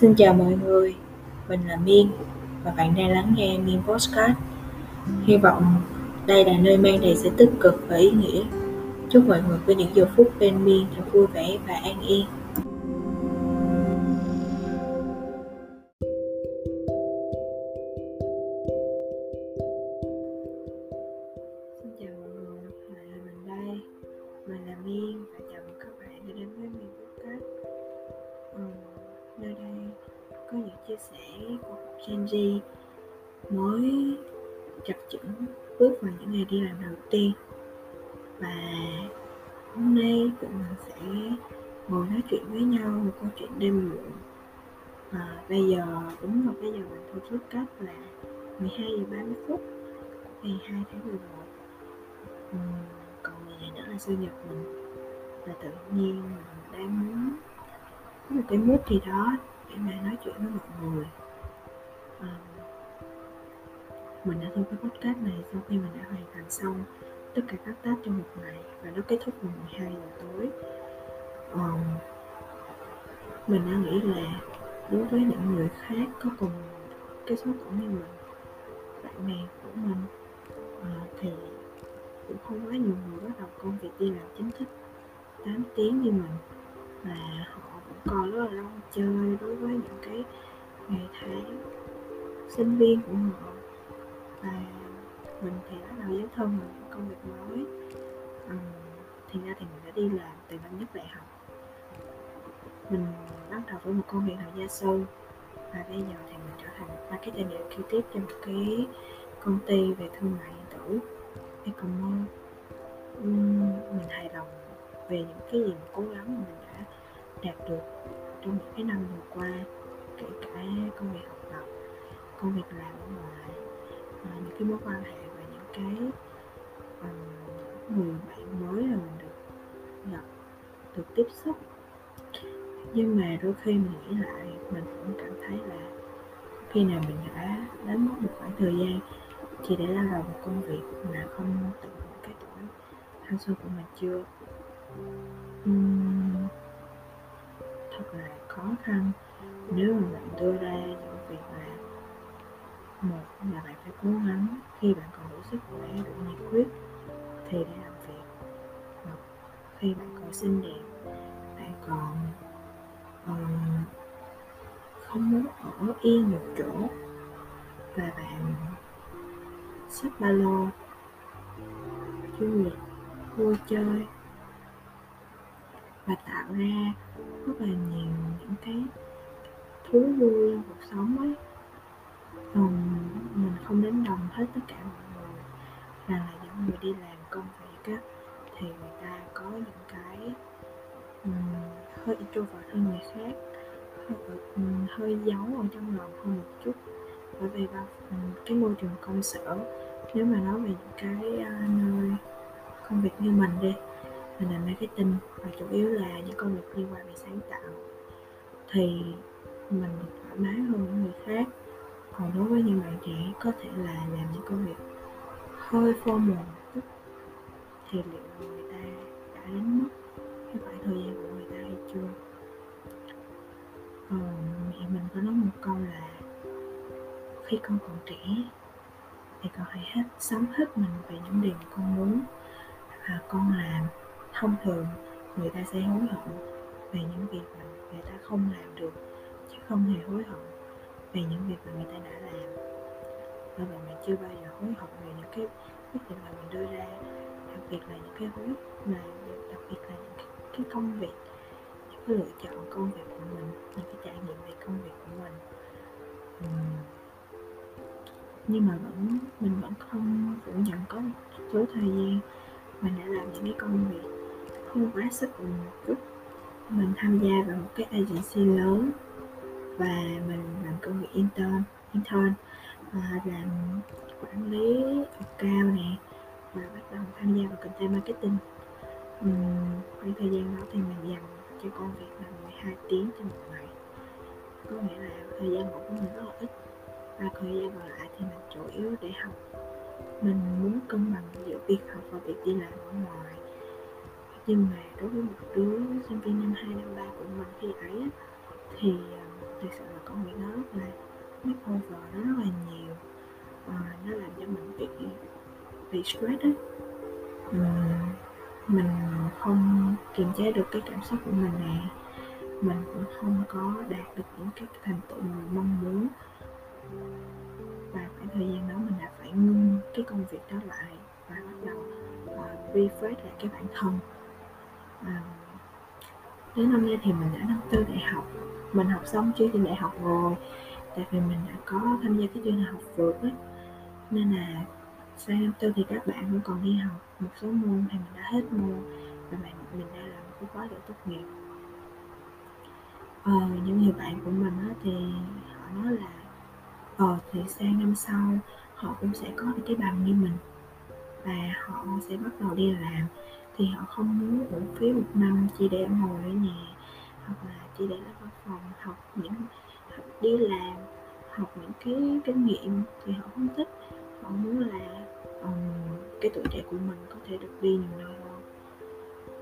Xin chào mọi người, mình là Miên và bạn đang lắng nghe Miên Postcard. Hy vọng đây là nơi mang đầy sự tích cực và ý nghĩa. Chúc mọi người có những giờ phút bên Miên thật vui vẻ và an yên. Xin chào mọi người, lại là mình đây. Mình là Miên và chào mừng các bạn đã đến với Miên chia sẻ của Gen Z mới chập chững bước vào những ngày đi làm đầu tiên. Và hôm nay tụi mình sẽ ngồi nói chuyện với nhau một câu chuyện đêm muộn. Và bây giờ đúng là bây giờ mình thu podcast là 12 giờ 30 phút ngày 2 tháng 11 ừ, còn ngày ngày nữa là sinh nhật mình. Và tự nhiên mình đang muốn có một cái mút gì đó để mà nói chuyện với mọi người. À, mình đã thu cái podcast này sau khi mình đã hoàn thành xong tất cả các task trong một ngày và nó kết thúc vào 12 giờ tối. À, mình đã nghĩ là đối với những người khác có cùng cái số tuổi như mình bạn bè của mình à, thì cũng không quá nhiều người bắt đầu công việc đi làm chính thức 8 tiếng như mình và họ còn rất là lâu chơi đối với những cái ngày tháng sinh viên của họ. Và mình thì bắt đầu dấn thân vào những công việc mới. Um, thì ra thì mình đã đi làm từ năm nhất đại học. Mình bắt đầu với một công việc là gia sư và bây giờ thì mình trở thành marketing executive cho một cái công ty về thương mại điện tử e-commerce. Mình hài lòng về những cái gì mà cố gắng mà mình đã đạt được trong những cái năm vừa qua kể cả công việc học tập công việc làm ở ngoài à, những cái mối quan hệ và những cái um, người bạn mới là mình được gặp được tiếp xúc. Nhưng mà đôi khi mình nghĩ lại mình cũng cảm thấy là khi nào mình đã đến mất một khoảng thời gian chỉ để lao vào một công việc mà không tận hưởng cái tuổi thanh xuân của mình chưa? Uhm, thật là khó khăn nếu mà bạn đưa ra những việc là một là bạn phải cố gắng khi bạn còn đủ sức khỏe đủ nhiệt huyết thì để làm việc. Hoặc khi bạn còn xinh đẹp bạn còn um, không muốn ở yên một chỗ và bạn xách ba lô du lịch vui chơi và tạo ra rất là nhiều những cái thú vui trong cuộc sống ấy. Còn mình không đánh đồng hết tất cả mọi người rằng là những người đi làm công việc á thì người ta có những cái um, hơi introvert hơn người khác hơi, um, hơi giấu ở trong lòng hơn một chút. Bởi vì bao um, cái môi trường công sở nếu mà nói về những cái uh, nơi công việc như mình đi và làm marketing và chủ yếu là những công việc liên quan về sáng tạo. Thì mình được thoải mái hơn những người khác. Còn đối với những bạn trẻ, có thể là làm những công việc hơi formal tức thì liệu người ta đã đến mất cái khoảng thời gian của người ta hay chưa? Ờ, còn mẹ mình có nói một câu là khi con còn trẻ thì con hãy hết, sống hết mình về những điều con muốn và con làm thông thường người ta sẽ hối hận về những việc mà người ta không làm được chứ không hề hối hận về những việc mà người ta đã làm và vậy mình chưa bao giờ hối hận về những cái quyết định mà mình đưa ra đặc biệt là những cái hối mà đặc biệt là những cái, cái công việc những cái lựa chọn công việc của mình những cái trải nghiệm về công việc của mình uhm. nhưng mà vẫn mình vẫn không phủ nhận có một số thời gian mình đã làm những cái công việc nhưng quá sức mình một chút mình tham gia vào một cái agency lớn và mình làm công việc intern intern. Và làm quản lý cao nè và bắt đầu tham gia vào content marketing. Uhm, khoảng thời gian đó thì mình dành cho công việc là 12 tiếng trong một ngày. Có nghĩa là thời gian ngủ của mình rất là ít. Và thời gian còn lại thì mình chủ yếu để học. Mình muốn cân bằng giữa việc học và việc đi làm ở ngoài nhưng mà đối với một đứa sinh viên năm 2, năm 3 của mình khi ấy thì ờ, thực sự là công việc nó rất là make over nó rất là nhiều. À, nó làm cho mình bị bị stress á. Uhm, mình không kiềm chế được cái cảm xúc của mình nè. Mình cũng không có đạt được những cái thành tựu mình mong muốn. Và khoảng thời gian đó mình đã phải ngưng cái công việc đó lại và bắt đầu uh, refresh lại cái bản thân đến năm nay thì mình đã năm tư đại học. Mình học xong chương trình đại học rồi. Tại vì mình đã có tham gia cái chương trình học vượt ấy nên là sang năm tư thì các bạn vẫn còn đi học một số môn thì mình đã hết môn. Và bạn mình đang làm cái khóa để tốt nghiệp. Ờ, những người bạn của mình á, thì họ nói là ờ thì sang năm sau họ cũng sẽ có được cái bằng như mình. Và họ sẽ bắt đầu đi làm thì họ không muốn uổng phí một năm chỉ để ngồi ở nhà hoặc là chỉ để ở văn phòng học những học đi làm học những cái kinh nghiệm thì họ không thích. Họ muốn là um, cái tuổi trẻ của mình có thể được đi nhiều nơi hơn.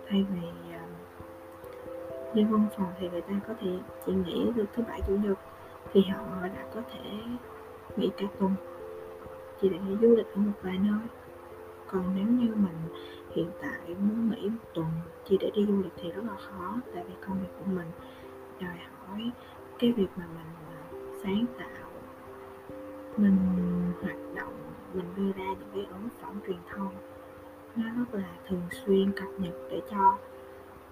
Thay vì um, đi văn phòng thì người ta có thể chỉ nghỉ được thứ bảy chủ nhật thì họ đã có thể nghỉ cả tuần chỉ để đi du lịch ở một vài nơi. Còn nếu như mình hiện tại muốn nghỉ một tuần chỉ để đi du lịch thì rất là khó, tại vì công việc của mình đòi hỏi cái việc mà mình à, sáng tạo, mình hoạt động, mình đưa ra những cái ấn phẩm truyền thông nó rất là thường xuyên, cập nhật để cho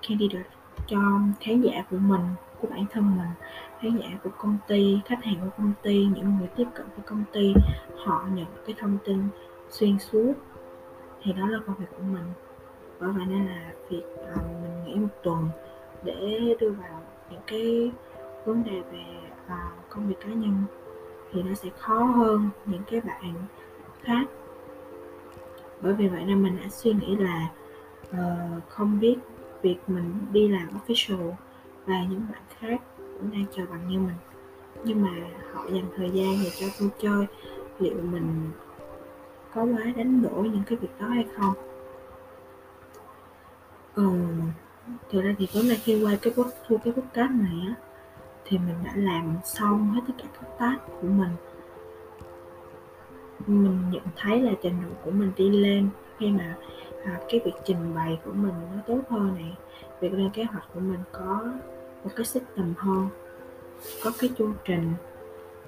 candidate, cho khán giả của mình, của bản thân mình, khán giả của công ty, khách hàng của công ty, những người tiếp cận với công ty, họ nhận cái thông tin xuyên suốt thì đó là công việc của mình. Bởi vậy nên là việc uh, mình nghỉ một tuần để đưa vào những cái vấn đề về uh, công việc cá nhân thì nó sẽ khó hơn những cái bạn khác. Bởi vì vậy nên mình đã suy nghĩ là uh, không biết việc mình đi làm official và những bạn khác cũng đang chờ bằng như mình. Nhưng mà họ dành thời gian để cho tôi chơi liệu mình có quá đánh đổi những cái việc đó hay không? Ừ, thực ra thì tối nay khi quay cái bút thu cái podcast này á thì mình đã làm xong hết tất cả các task của mình. Mình nhận thấy là trình độ của mình đi lên khi mà à, cái việc trình bày của mình nó tốt hơn này việc lên kế hoạch của mình có một cái system hơn có cái chu trình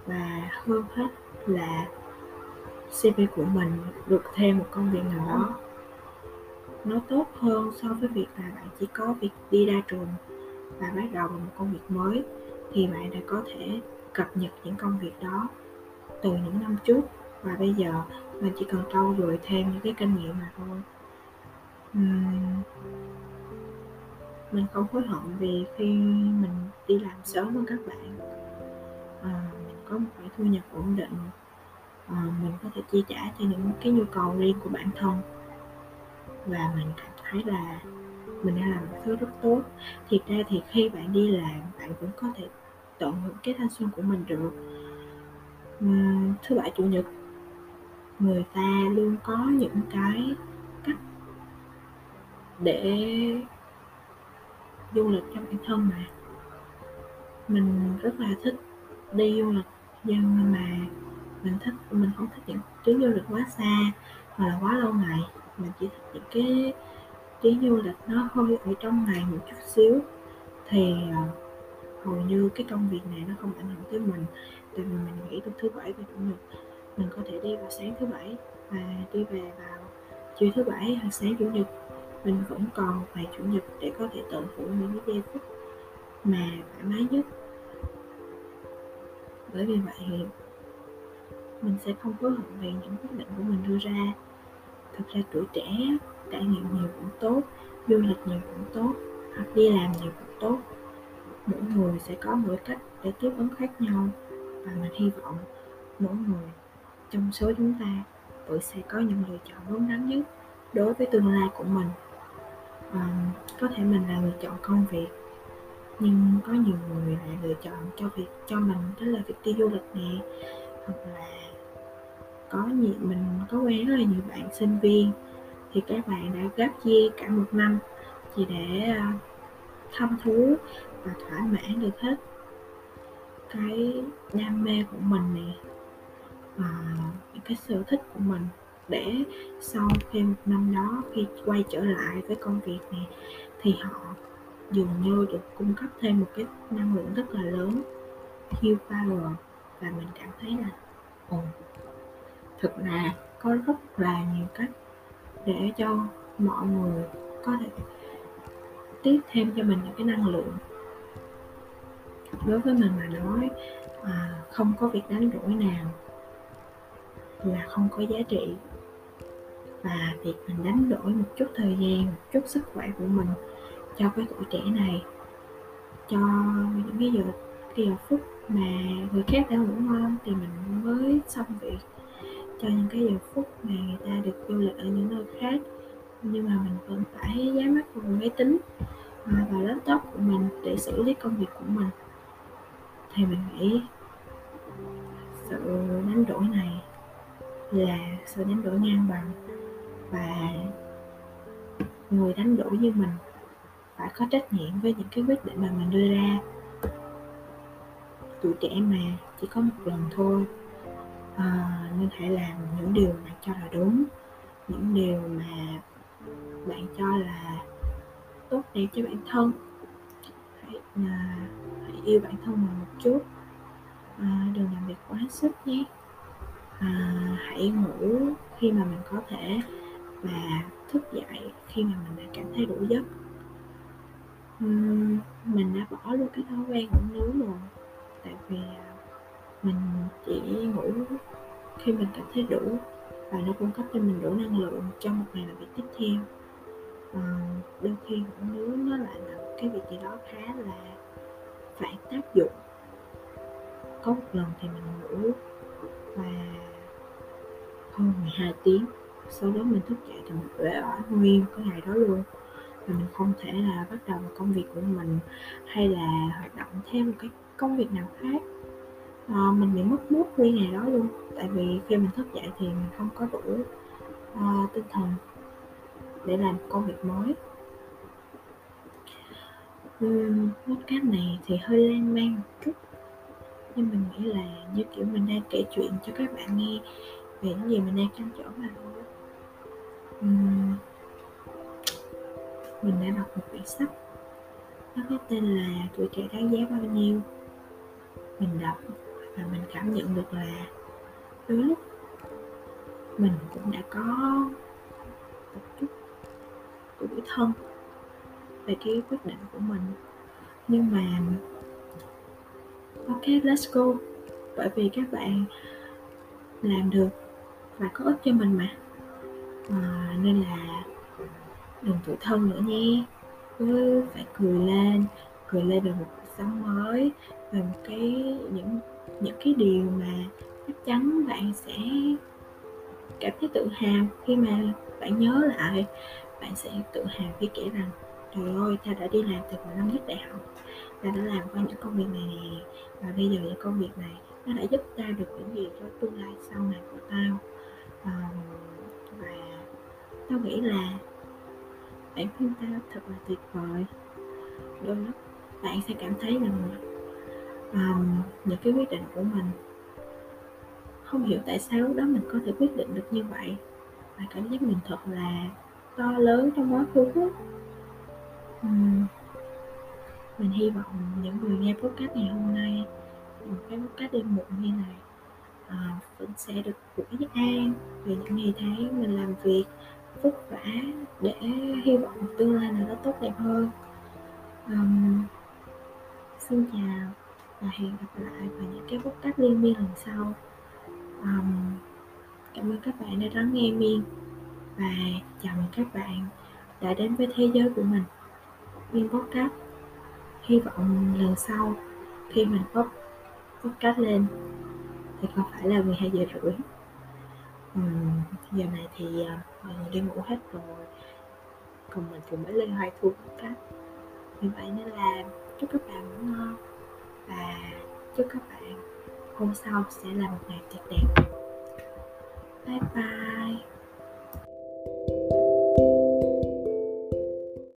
và hơn hết là CV của mình được thêm một công việc nào đó. Nó tốt hơn so với việc là bạn chỉ có việc đi ra trường và bắt đầu một công việc mới thì bạn đã có thể cập nhật những công việc đó từ những năm trước. Và bây giờ mình chỉ cần trau dồi thêm những cái kinh nghiệm mà thôi. Uhm, mình không hối hận vì khi mình đi làm sớm hơn các bạn. À, mình có một khoản thu nhập ổn định. Ờ, mình có thể chi trả cho những cái nhu cầu riêng của bản thân. Và mình cảm thấy là mình đang làm một thứ rất tốt. Thiệt ra thì khi bạn đi làm, bạn vẫn có thể tận hưởng cái thanh xuân của mình được. Thứ bảy chủ nhật, người ta luôn có những cái cách để du lịch cho bản thân mà. Mình rất là thích đi du lịch, nhưng mà mình thích, mình không thích những chuyến du lịch quá xa hoặc là quá lâu ngày. Mình chỉ thích những cái chuyến du lịch nó hơi ở trong ngày một chút xíu. Thì ờ, hầu như cái công việc này nó không ảnh hưởng tới mình. Tại vì mình nghĩ từ thứ bảy và chủ nhật, mình có thể đi vào sáng thứ bảy và đi về vào chiều thứ bảy hoặc sáng chủ nhật. Mình vẫn còn vài chủ nhật để có thể tận hưởng những cái giây phút mà thoải mái nhất. Bởi vì vậy mình sẽ không hối hận về những quyết định của mình đưa ra. Thực ra tuổi trẻ trải nghiệm nhiều cũng tốt du lịch nhiều cũng tốt hoặc đi làm nhiều cũng tốt. Mỗi người sẽ có mỗi cách để tiếp ứng khác nhau. Và mình hy vọng mỗi người trong số chúng ta vẫn sẽ có những lựa chọn đúng đắn nhất đối với tương lai của mình. À, có thể mình là người chọn công việc nhưng có nhiều người lại lựa chọn cho việc cho mình đó là việc đi du lịch nè hoặc là có nhiều mình có quen rất là nhiều bạn sinh viên. Thì các bạn đã gấp chia cả một năm chỉ để à, thăm thú và thỏa mãn được hết cái đam mê của mình này à, cái sở thích của mình để sau khi một năm đó khi quay trở lại với công việc này thì họ dường như được cung cấp thêm một cái năng lượng rất là lớn heal power và mình cảm thấy là ồ thực ra có rất là nhiều cách để cho mọi người có thể tiếp thêm cho mình những cái năng lượng. Đối với mình mà nói à, không có việc đánh đổi nào là không có giá trị. Và việc mình đánh đổi một chút thời gian một chút sức khỏe của mình cho cái tuổi trẻ này cho những cái giờ cái giờ phút mà người khác đã ngủ ngon thì mình mới xong việc cho những cái giờ phút mà người ta được du lịch ở những nơi khác. Nhưng mà mình vẫn phải dán mắt vào máy tính à, và laptop của mình để xử lý công việc của mình. Thì mình nghĩ sự đánh đổi này là sự đánh đổi ngang bằng và người đánh đổi như mình phải có trách nhiệm với những cái quyết định mà mình đưa ra. Tuổi trẻ mà chỉ có một lần thôi à, nên hãy làm những điều bạn cho là đúng những điều mà bạn cho là tốt đẹp cho bản thân. Hãy, à, hãy yêu bản thân mình một chút. À, đừng làm việc quá sức nhé. À, hãy ngủ khi mà mình có thể và thức dậy khi mà mình đã cảm thấy đủ giấc. Uhm, mình đã bỏ luôn cái thói quen ngủ nướng rồi. Tại vì à, mình chỉ ngủ khi mình cảm thấy đủ và nó cung cấp cho mình đủ năng lượng cho một ngày làm việc tiếp theo. À, đôi khi ngủ nướng nó lại là cái việc gì đó khá là phản tác dụng. Có một lần thì mình ngủ và hơn 12 tiếng sau đó mình thức dậy thì mình uể oải nguyên cái ngày đó luôn. Và mình không thể là bắt đầu vào công việc của mình hay là hoạt động thêm một cái công việc nào khác à, mình bị mất mút nguyên ngày đó luôn. Tại vì khi mình thức dậy thì mình không có đủ uh, tinh thần để làm công việc mới. Uhm, podcast này thì hơi lan man một chút. Nhưng mình nghĩ là như kiểu mình đang kể chuyện cho các bạn nghe về những gì mình đang trăn trở mà thôi. Uhm, mình đã đọc một quyển sách nó có tên là tuổi trẻ đáng giá bao nhiêu? Mình đọc và mình cảm nhận được là đôi lúc mình cũng đã có một chút tuổi thân về cái quyết định của mình. Nhưng mà ok let's go. Bởi vì các bạn làm được và có ích cho mình mà. À, nên là đừng tuổi thân nữa nhé. Cứ phải cười lên cười lên về một cuộc sống mới về một cái những những cái điều mà chắc chắn bạn sẽ cảm thấy tự hào khi mà bạn nhớ lại bạn sẽ tự hào khi kể rằng trời ơi ta đã đi làm từ hồi năm nhất đại học ta đã làm qua những công việc này nè và bây giờ những công việc này nó đã giúp ta được những gì cho tương lai sau này của tao. À, và tao nghĩ là bản thân tao thật là tuyệt vời. Đôi lúc bạn sẽ cảm thấy rằng um, những cái quyết định của mình. Không hiểu tại sao lúc đó mình có thể quyết định được như vậy. Và cảm giác mình thật là to lớn trong quá khứ. Um, mình hy vọng những người nghe podcast ngày hôm nay một cái podcast đêm muộn như này à, vẫn sẽ được ngủ an về những ngày tháng mình làm việc vất vả để hy vọng tương lai nào đó tốt đẹp hơn. Um, xin chào và hẹn gặp lại vào những cái podcast liên miên lần sau. Um, cảm ơn các bạn đã lắng nghe miên. Và chào mừng các bạn đã đến với thế giới của mình. Miên podcast. Hy vọng lần sau khi mình post podcast lên thì không phải là 12 giờ rưỡi. Uhm, giờ này thì uh, mọi người đi ngủ hết rồi. Còn mình thì mới lên hai thu podcast. Vì vậy nên là chúc các bạn ngủ ngon và chúc các bạn hôm sau sẽ là một ngày tuyệt đẹp. Bye bye.